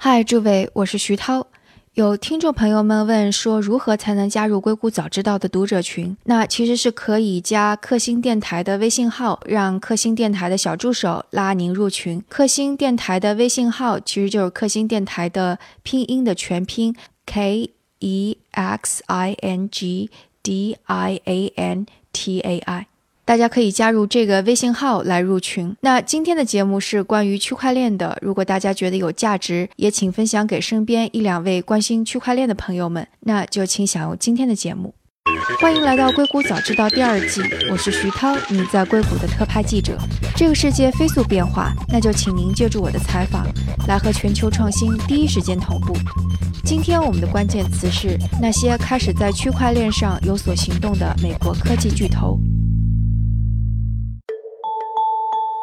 嗨，诸位，我是徐涛。有听众朋友们问说，如何才能加入硅谷早知道的读者群？那其实是可以加克星电台的微信号，让克星电台的小助手拉您入群。克星电台的微信号其实就是克星电台的拼音的全拼 k e x i n g d i a n t a i。大家可以加入这个微信号来入群。那今天的节目是关于区块链的，如果大家觉得有价值，也请分享给身边一两位关心区块链的朋友们。那就请享用今天的节目。欢迎来到硅谷早知道第二季，我是徐涛，你在硅谷的特派记者。这个世界飞速变化，那就请您借助我的采访，来和全球创新第一时间同步。今天我们的关键词是那些开始在区块链上有所行动的美国科技巨头。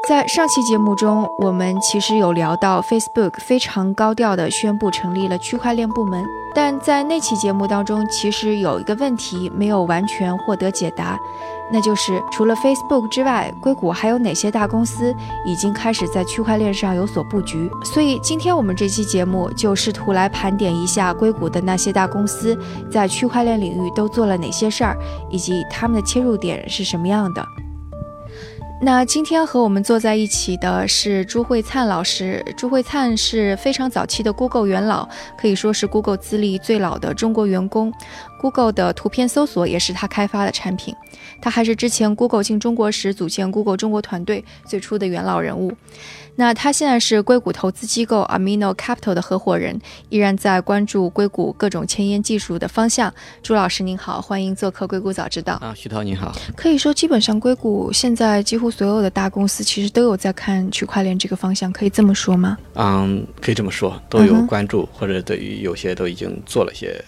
在上期节目中，我们其实有聊到 Facebook 非常高调地宣布成立了区块链部门，但在那期节目当中，其实有一个问题没有完全获得解答，那就是除了 Facebook 之外，硅谷还有哪些大公司已经开始在区块链上有所布局？所以今天我们这期节目就试图来盘点一下硅谷的那些大公司在区块链领域都做了哪些事儿，以及他们的切入点是什么样的。那今天和我们坐在一起的是朱慧灿老师。朱慧灿是非常早期的 Google 元老，可以说是 Google 资历最老的中国员工。Google 的图片搜索也是他开发的产品。他还是之前 Google 进中国时组建 Google 中国团队最初的元老人物。那他现在是硅谷投资机构 Amino Capital 的合伙人，依然在关注硅谷各种前沿技术的方向。朱老师您好，欢迎做客硅谷早知道。啊，徐涛您好。可以说，基本上硅谷现在几乎所有的大公司其实都有在看区块链这个方向，可以这么说吗？嗯，可以这么说，都有关注，或者对于有些都已经做了些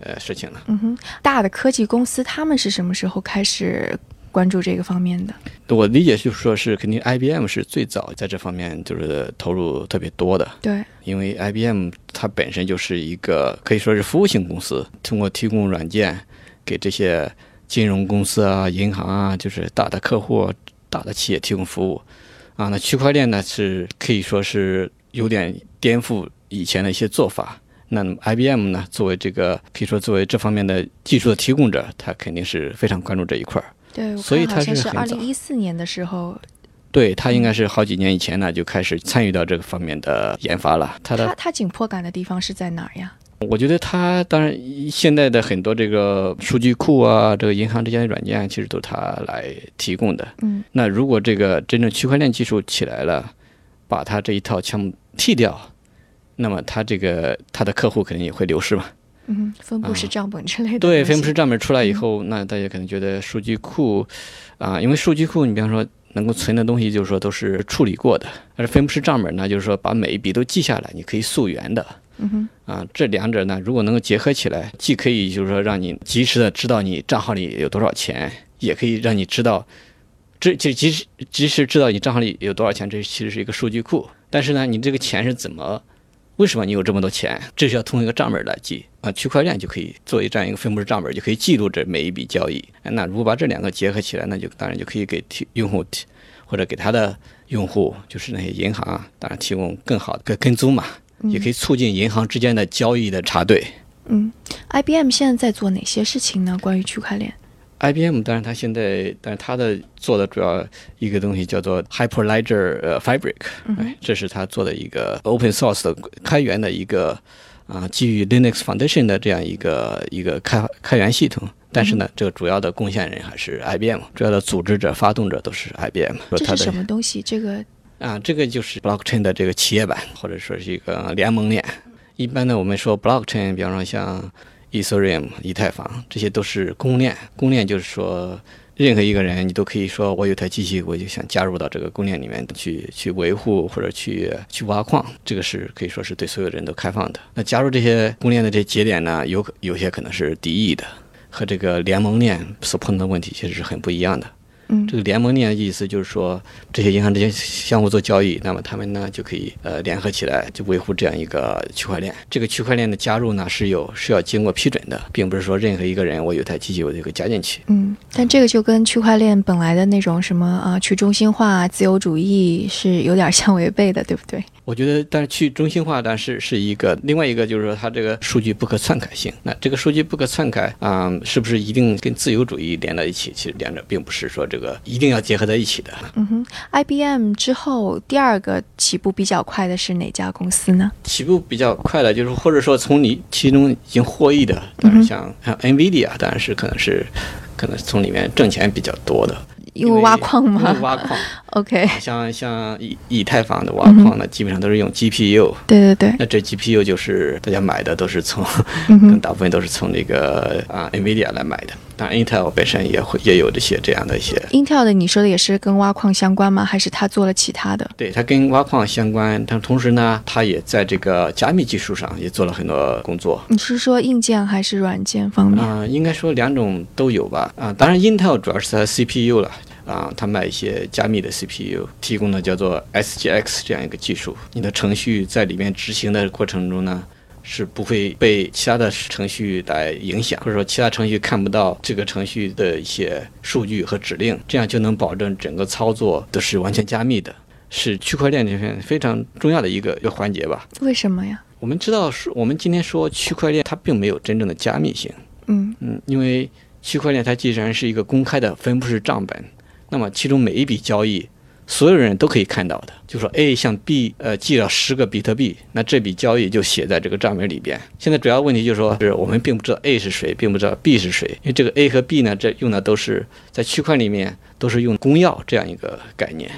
呃事情了。嗯哼，大的科技公司他们是什么时候开始？关注这个方面的，我理解就是说，是肯定 IBM 是最早在这方面就是投入特别多的。对，因为 IBM 它本身就是一个可以说是服务型公司，通过提供软件给这些金融公司啊、银行啊，就是大的客户、大的企业提供服务。啊，那区块链呢是可以说是有点颠覆以前的一些做法。那 IBM 呢，作为这个可以说作为这方面的技术的提供者，他肯定是非常关注这一块儿。对，所以他是二零一四年的时候，对他应该是好几年以前呢就开始参与到这个方面的研发了。他的他紧迫感的地方是在哪儿呀？我觉得他当然现在的很多这个数据库啊，这个银行之间的软件其实都是他来提供的。嗯，那如果这个真正区块链技术起来了，把他这一套全部替掉，那么他这个他的客户肯定也会流失嘛。嗯，分布式账本之类的。对，分布式账本出来以后，那大家可能觉得数据库，啊，因为数据库，你比方说能够存的东西，就是说都是处理过的；而分布式账本呢，就是说把每一笔都记下来，你可以溯源的。嗯哼。啊，这两者呢，如果能够结合起来，既可以就是说让你及时的知道你账号里有多少钱，也可以让你知道，这就及时及时知道你账号里有多少钱，这其实是一个数据库。但是呢，你这个钱是怎么？为什么你有这么多钱？这是要通过一个账本来记啊，区块链就可以作为这样一个分布式账本，就可以记录这每一笔交易。那如果把这两个结合起来，那就当然就可以给提用户提或者给他的用户，就是那些银行啊，当然提供更好的跟跟踪嘛，也可以促进银行之间的交易的查对。嗯，IBM 现在在做哪些事情呢？关于区块链？IBM 当然，它现在，但是它的做的主要一个东西叫做 Hyperledger 呃 Fabric，哎，这是它做的一个 Open Source 的开源的一个啊，基于 Linux Foundation 的这样一个一个开开源系统。但是呢，这个主要的贡献人还是 IBM，主要的组织者、发动者都是 IBM。这是什么东西？这个啊，这个就是 Blockchain 的这个企业版，或者说是一个联盟链。一般呢，我们说 Blockchain，比方说像 Ethereum 以太坊，这些都是公链。公链就是说，任何一个人你都可以说，我有台机器，我就想加入到这个公链里面去，去维护或者去去挖矿。这个是可以说是对所有人都开放的。那加入这些公链的这节点呢，有有些可能是敌意的，和这个联盟链所碰到的问题其实是很不一样的。这个联盟链的意思就是说，这些银行之间相互做交易，那么他们呢就可以呃联合起来，就维护这样一个区块链。这个区块链的加入呢是有是要经过批准的，并不是说任何一个人我有台机器我就可以加进去。嗯，但这个就跟区块链本来的那种什么啊去中心化、自由主义是有点相违背的，对不对？我觉得，但是去中心化，但是是一个另外一个，就是说它这个数据不可篡改性。那这个数据不可篡改啊、是不是一定跟自由主义连在一起？其实两者并不是说这个一定要结合在一起的。嗯哼，IBM 之后第二个起步比较快的是哪家公司呢？起步比较快的，就是或者说从你其中已经获益的，当然像像 NVIDIA，当然是可能是可能从里面挣钱比较多的，因为挖矿嘛挖矿，？OK，像像以以太坊的挖矿呢，基本上都是用 GPU。对对对，那这 GPU 就是大家买的都是从，大部分都是从那个啊 NVIDIA 来买的。当然，Intel 本身也会也有这些这样的一些，Intel 的你说的也是跟挖矿相关吗？还是他做了其他的？对它跟挖矿相关，但同时呢，它也在这个加密技术上也做了很多工作。你是说硬件还是软件方面？啊、应该说两种都有吧。啊、当然，Intel 主要是它 CPU 了。啊，他卖一些加密的 CPU，提供的叫做 SGX 这样一个技术。你的程序在里面执行的过程中呢，是不会被其他的程序来影响，或者说其他程序看不到这个程序的一些数据和指令，这样就能保证整个操作都是完全加密的，是区块链这边非常重要的一个一个环节吧。为什么呀？我们知道，是我们今天说区块链，它并没有真正的加密性。嗯嗯，因为区块链它既然是一个公开的分布式账本，那么其中每一笔交易，所有人都可以看到的。就说 A 向 B 呃寄了十个比特币，那这笔交易就写在这个账本里边。现在主要问题就是说，是我们并不知道 A 是谁，并不知道 B 是谁，因为这个 A 和 B 呢，这用的都是在区块里面都是用公钥这样一个概念，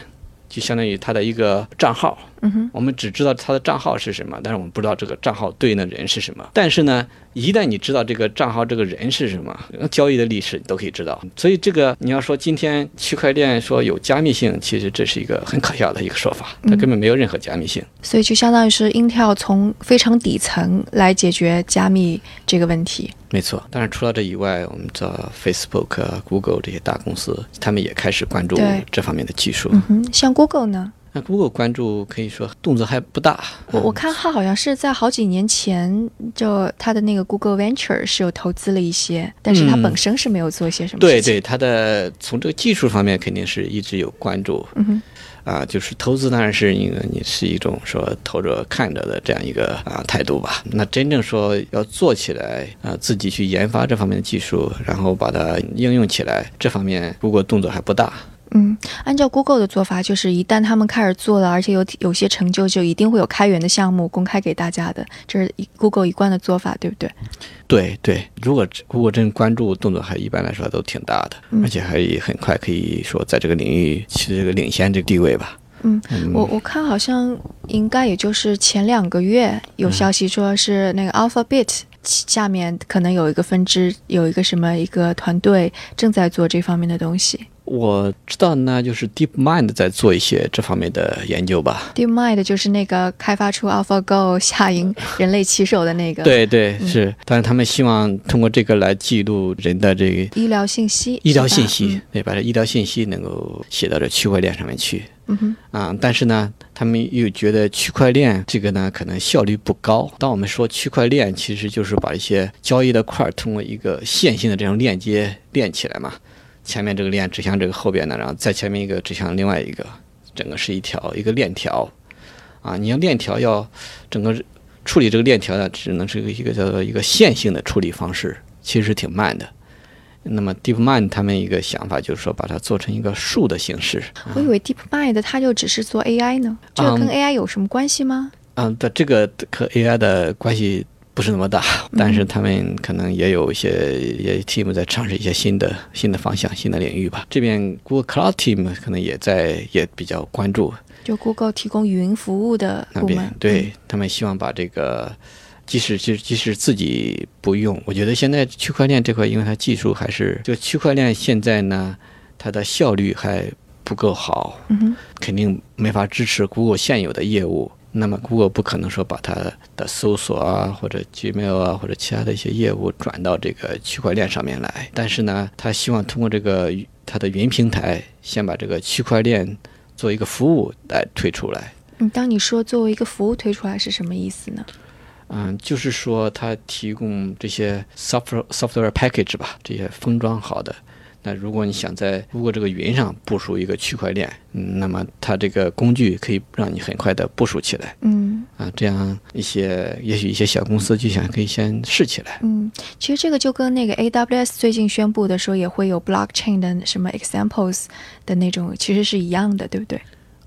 就相当于它的一个账号。嗯哼，我们只知道他的账号是什么，但是我们不知道这个账号对应的人是什么。但是呢，一旦你知道这个账号这个人是什么，交易的历史你都可以知道。所以这个你要说今天区块链说有加密性，其实这是一个很可笑的一个说法，它根本没有任何加密性。所以就相当于是 Intel 从非常底层来解决加密这个问题。没错，当然除了这以外，我们知道 Facebook 啊、Google 这些大公司，他们也开始关注这方面的技术。嗯哼，像 Google 呢？那 Google 关注可以说动作还不大。我我看它好像是在好几年前，就它的那个 Google Venture 是有投资了一些，但是它嗯本身是没有做一些什么事情。对对，它的从这个技术方面肯定是一直有关注。嗯哼，啊，就是投资当然是一个你是一种说投着看着的这样一个啊态度吧。那真正说要做起来啊，自己去研发这方面的技术，然后把它应用起来，这方面如果动作还不大。嗯，按照 Google 的做法，就是一旦他们开始做了，而且有有些成就，就一定会有开源的项目公开给大家的，这是一 Google 一贯的做法，对不对？对对，如果如果真关注，动作还一般来说都挺大的，嗯而且还很快可以说在这个领域取得这个领先这个地位吧。嗯，我我看好像应该也就是前两个月有消息说是那个 Alphabet 下面可能有一个分支，有一个什么一个团队正在做这方面的东西。我知道呢，就是 DeepMind 在做一些这方面的研究吧。DeepMind 就是那个开发出 AlphaGo 下赢人类棋手的那个对对嗯是，但是他们希望通过这个来记录人的这个医疗信息，医疗信息，对，把这医疗信息能够写到这区块链上面去嗯哼，啊。但是呢，他们又觉得区块链这个呢，可能效率不高。当我们说区块链，其实就是把一些交易的块儿通过一个线性的这种链接链起来嘛。前面这个链指向这个后边的，然后再前面一个指向另外一个，整个是一条一个链条啊。你要链条要整个处理这个链条呢，只能是一个叫做一个线性的处理方式，其实挺慢的。那么 DeepMind 他们一个想法就是说，把它做成一个树的形式。我以为 DeepMind 它就只是做 AI 呢，这个跟嗯 AI 有什么关系吗？嗯，的这个和 AI 的关系不是那么大，但嗯是他们可能也有一些也 team 在尝试一些新的新的方向、新的领域吧。这边 Google Cloud team 可能也在也比较关注就 Google 提供语音服务的那边对他们希望把这个。即使就即使自己不用，我觉得现在区块链这块，因为它技术还是就区块链现在呢，它的效率还不够好，嗯，肯定没法支持 Google 现有的业务。那么 Google 不可能说把它的搜索啊，或者 Gmail 啊，或者其他的一些业务转到这个区块链上面来。但是呢，他希望通过这个它的云平台，先把这个区块链做一个服务来推出来。嗯，当你说作为一个服务推出来是什么意思呢？嗯，就是说它提供这些 software software package 吧，这些封装好的，那如果你想在如果这个云上部署一个区块链，嗯，那么它这个工具可以让你很快的部署起来。嗯啊，这样一些也许一些小公司就想可以先试起来。嗯，其实这个就跟那个 AWS 最近宣布的说也会有 blockchain 的什么 examples 的那种，其实是一样的，对不对？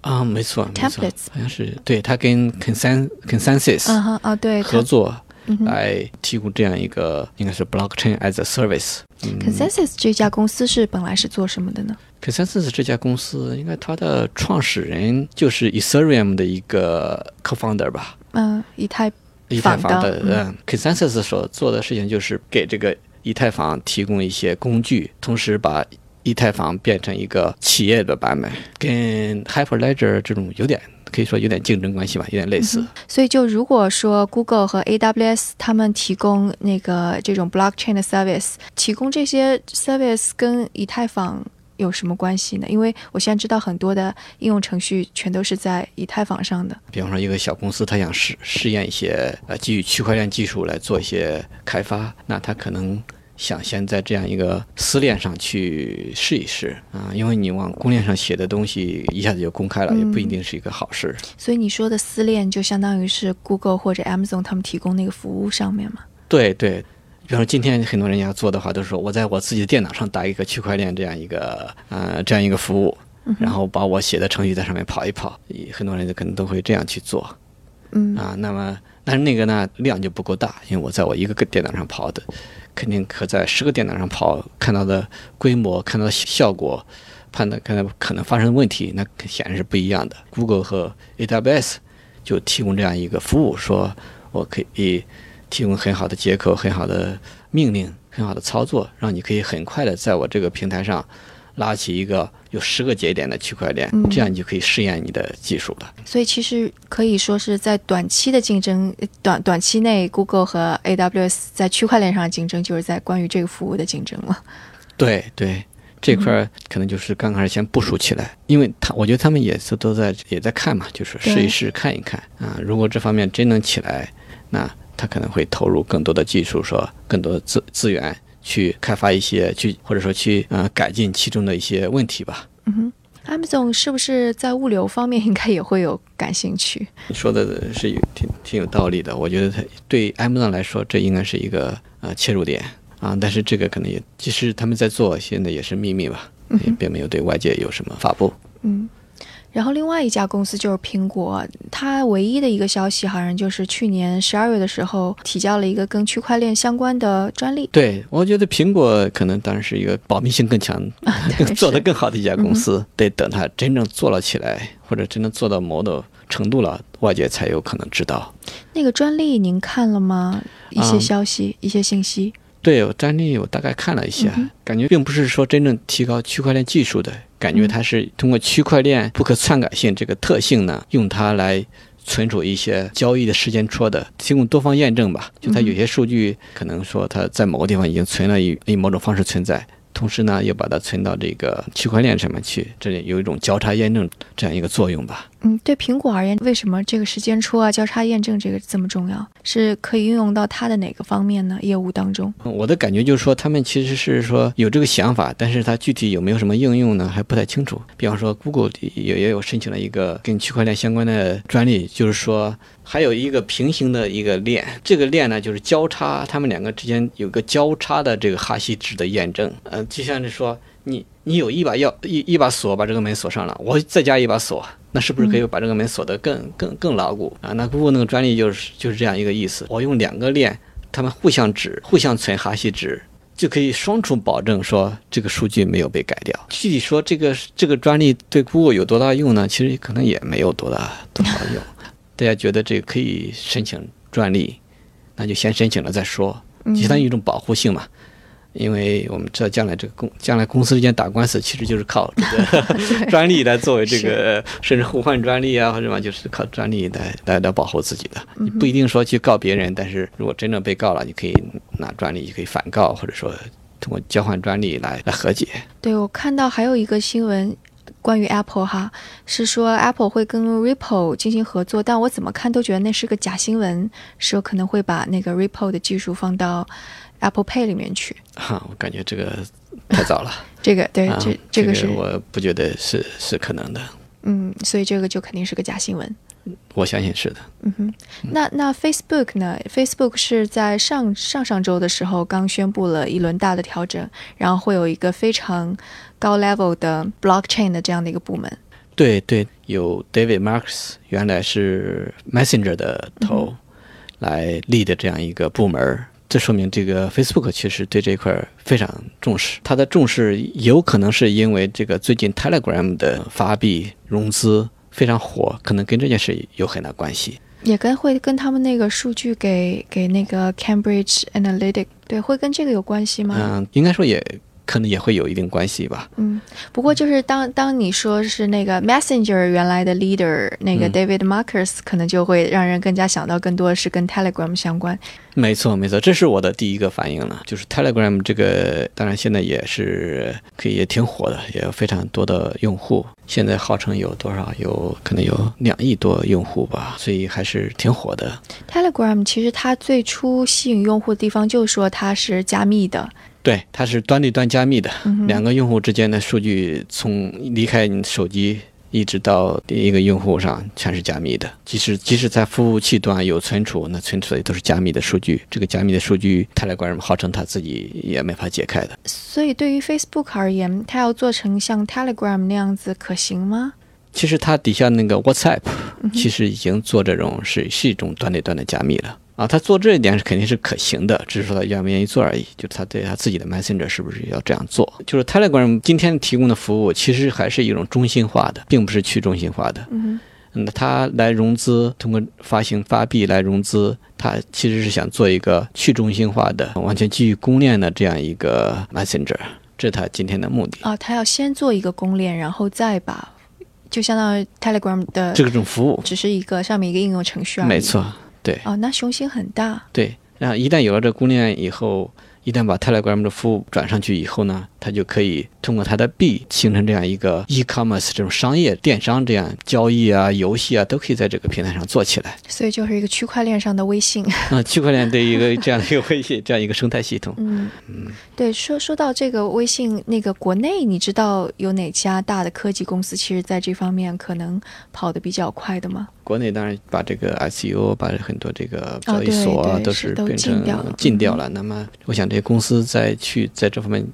啊，没错，没错，Templates 好像是对，它跟 Consen Consensus 嗯哼啊，对合作嗯来提供这样一个应该是 blockchain as a service。嗯 Consensus 这家公司是本来是做什么的呢？Consensus 这家公司，应该它的创始人就是 Ethereum 的一个 co-founder 吧。嗯、以太以太坊的，嗯，Consensus 所做的事情就是给这个以太坊提供一些工具，同时把以太坊变成一个企业的版本，跟 Hyperledger 这种有点可以说有点竞争关系吧，有点类似。所以，就如果说 Google 和 AWS 他们提供那个这种 blockchain 的 service，提供这些 service 跟以太坊有什么关系呢？因为我现在知道很多的应用程序全都是在以太坊上的。比方说，一个小公司，他想试试验一些呃基于区块链技术来做一些开发，那他可能想先在这样一个私链上去试一试啊、因为你往公链上写的东西一下子就公开了，也不一定是一个好事。所以你说的私链就相当于是 Google 或者 Amazon 他们提供那个服务上面嘛？对对，比方说今天很多人要做的话，都是说我在我自己的电脑上打一个区块链这样一个呃这样一个服务，然后把我写的程序在上面跑一跑，很多人可能都会这样去做。嗯啊，那么但是那个呢量就不够大，因为我在我一个个电脑上跑的，肯定可在十个电脑上跑，看到的规模、看到的效果、判断看到可能发生的问题，那显然是不一样的。Google 和 AWS 就提供这样一个服务，说我可以提供很好的接口、很好的命令、很好的操作，让你可以很快的在我这个平台上拉起一个有十个节点的区块链，这样你就可以试验你的技术了。所以其实可以说是在短期的竞争，呃短短期内，Google 和 AWS 在区块链上的竞争，就是在关于这个服务的竞争了。对对，这块儿可能就是刚开始先部署起来，因为他我觉得他们也是都在也在看嘛，就是试一试看一看啊。如果这方面真能起来，那他可能会投入更多的技术，说更多的资资源去开发一些去或者说去呃改进其中的一些问题吧。Amazon 是不是在物流方面应该也会有感兴趣？你说的是有挺挺有道理的，我觉得它对 Amazon 来说，这应该是一个呃切入点啊。但是这个可能也，其实他们在做，现在也是秘密吧，也并没有对外界有什么发布。嗯。然后另外一家公司就是苹果，它唯一的一个消息好像就是去年十二月的时候提交了一个跟区块链相关的专利。对，我觉得苹果可能当然是一个保密性更强、对 做得更好的一家公司，得等它真正做了起来，或者真正做到某种程度了，外界才有可能知道。那个专利您看了吗？一些嗯消息，一些信息。对，我专利我大概看了一下，感觉并不是说真正提高区块链技术的，感觉它是通过区块链不可篡改性这个特性呢，用它来存储一些交易的时间戳的，提供多方验证吧。就它有些数据可能说它在某个地方已经存了以以某种方式存在。同时呢，又把它存到这个区块链上面去，这里有一种交叉验证这样一个作用吧。嗯，对苹果而言，为什么这个时间戳啊、交叉验证这个这么重要？是可以运用到它的哪个方面呢？业务当中？我的感觉就是说，他们其实是说有这个想法，但是它具体有没有什么应用呢，还不太清楚。比方说，Google 也也有申请了一个跟区块链相关的专利，就是说还有一个平行的一个链，这个链呢就是交叉，它们两个之间有个交叉的这个哈希值的验证。呃，就像是说你你有一把钥一一把锁把这个门锁上了，我再加一把锁，那是不是可以把这个门锁得更更更牢固啊？那 Google 那个专利就是就是这样一个意思，我用两个链。它们互相指、互相存哈希值，就可以双重保证说这个数据没有被改掉。具体说这个这个专利对 Google 有多大用呢？其实可能也没有多大多少用。大家觉得这个可以申请专利，那就先申请了再说，其实它有一种保护性嘛。因为我们知道将来这个公将来公司之间打官司，其实就是靠这个 专利来作为这个，甚至互换专利啊或者什么，就是靠专利来来来保护自己的。你不一定说去告别人，但是如果真正被告了，你可以拿专利，可以反告，或者说通过交换专利来来和解。对我看到还有一个新闻关于 Apple 哈，是说 Apple 会跟 Ripple 进行合作，但我怎么看都觉得那是个假新闻，说可能会把那个 Ripple 的技术放到 Apple Pay 里面去。哈，我感觉这个太早了。这个对，啊这这个是我不觉得是是可能的，嗯，所以这个就肯定是个假新闻。我相信是的。嗯哼，那那 Facebook 呢？Facebook 是在上上上周的时候刚宣布了一轮大的调整，然后会有一个非常高 level 的 blockchain 的这样的一个部门。对对，有 David Marks 原来是 Messenger 的头来立的这样一个部门儿，这说明这个 Facebook 其实对这一块儿非常重视。它的重视有可能是因为这个最近 Telegram 的发币融资非常火，可能跟这件事有很大关系。也跟会跟他们那个数据给给那个 Cambridge Analytic 对，会跟这个有关系吗？嗯，应该说也可能也会有一定关系吧。嗯，不过就是当当你说是那个 Messenger 原来的 leader 那个嗯 David Marcus，、可能就会让人更加想到更多是跟 Telegram 相关。没错，没错，这是我的第一个反应了。就是 Telegram 这个，当然现在也是可以也挺火的，也有非常多的用户。现在号称有多少？有可能有两亿多用户吧，所以还是挺火的。Telegram 其实它最初吸引用户的地方就是说它是加密的，对，它是端对端加密的，嗯两个用户之间的数据从离开你手机一直到第一个用户上全是加密的。即使即使在服务器端有存储，那存储的也都是加密的数据。这个加密的数据，Telegram 号称它自己也没法解开的。所以对于 Facebook 而言，它要做成像 Telegram 那样子可行吗？其实它底下那个 WhatsApp 其实已经做这种是是一种端对端的加密了啊，他做这一点是肯定是可行的，只是说他愿不愿意做而已。就是他对他自己的 Messenger 是不是要这样做？就是 Telegram 今天提供的服务其实还是一种中心化的，并不是去中心化的。嗯那他来融资，通过发行发币来融资，他其实是想做一个去中心化的、完全基于公链的这样一个 Messenger，这是他今天的目的。啊，他要先做一个公链，然后再把，就相当于 Telegram 的这种服务，只是一个上面一个应用程序而已。没。错，对。哦，那雄心很大。对，然后一旦有了这公链以后，一旦把 Telegram 的服务转上去以后呢，它就可以通过它的币形成这样一个 e-commerce 这种商业电商这样交易啊、游戏啊都可以在这个平台上做起来。所以就是一个区块链上的微信。啊，区块链对一个这样的一个微信这样一个生态系统，嗯嗯，对，说说到这个微信，那个国内你知道有哪家大的科技公司，其实在这方面可能跑得比较快的吗？国内当然把这个 ICO 把很多这个交易所都是都变成禁掉了。那么我想这些公司在去在这方面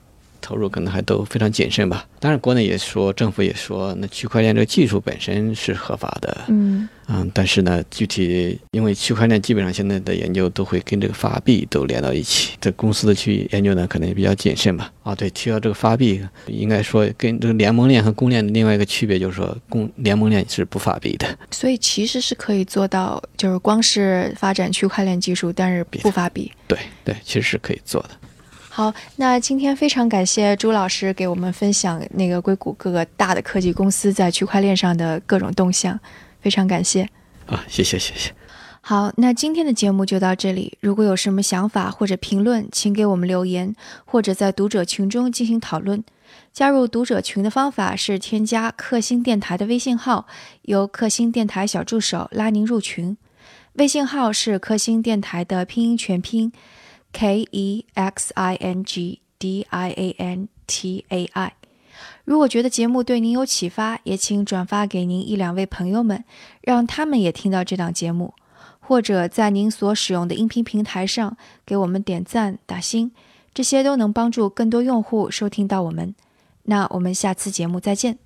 投入，可能还都非常谨慎吧。当然，国内也说，政府也说，那区块链这个技术本身是合法的，嗯嗯，但是呢，具体因为区块链基本上现在的研究都会跟这个发币都连到一起，这公司的去研究呢，可能也比较谨慎吧。啊，对，提到这个发币，应该说跟这个联盟链和公链的另外一个区别就是说，公联盟链是不发币的。所以其实是可以做到，就是光是发展区块链技术，但是不发币。对对，其实是可以做的。好，那今天非常感谢朱老师给我们分享那个硅谷各个大的科技公司在区块链上的各种动向，非常感谢。啊，谢谢谢谢。好，那今天的节目就到这里。如果有什么想法或者评论，请给我们留言，或者在读者群中进行讨论。加入读者群的方法是添加克星电台的微信号，由克星电台小助手拉您入群。微信号是克星电台的拼音全拼 K E X I N G D I A N T A I。如果觉得节目对您有启发，也请转发给您一两位朋友们，让他们也听到这档节目。或者在您所使用的音频平台上给我们点赞、打星，这些都能帮助更多用户收听到我们。那我们下次节目再见。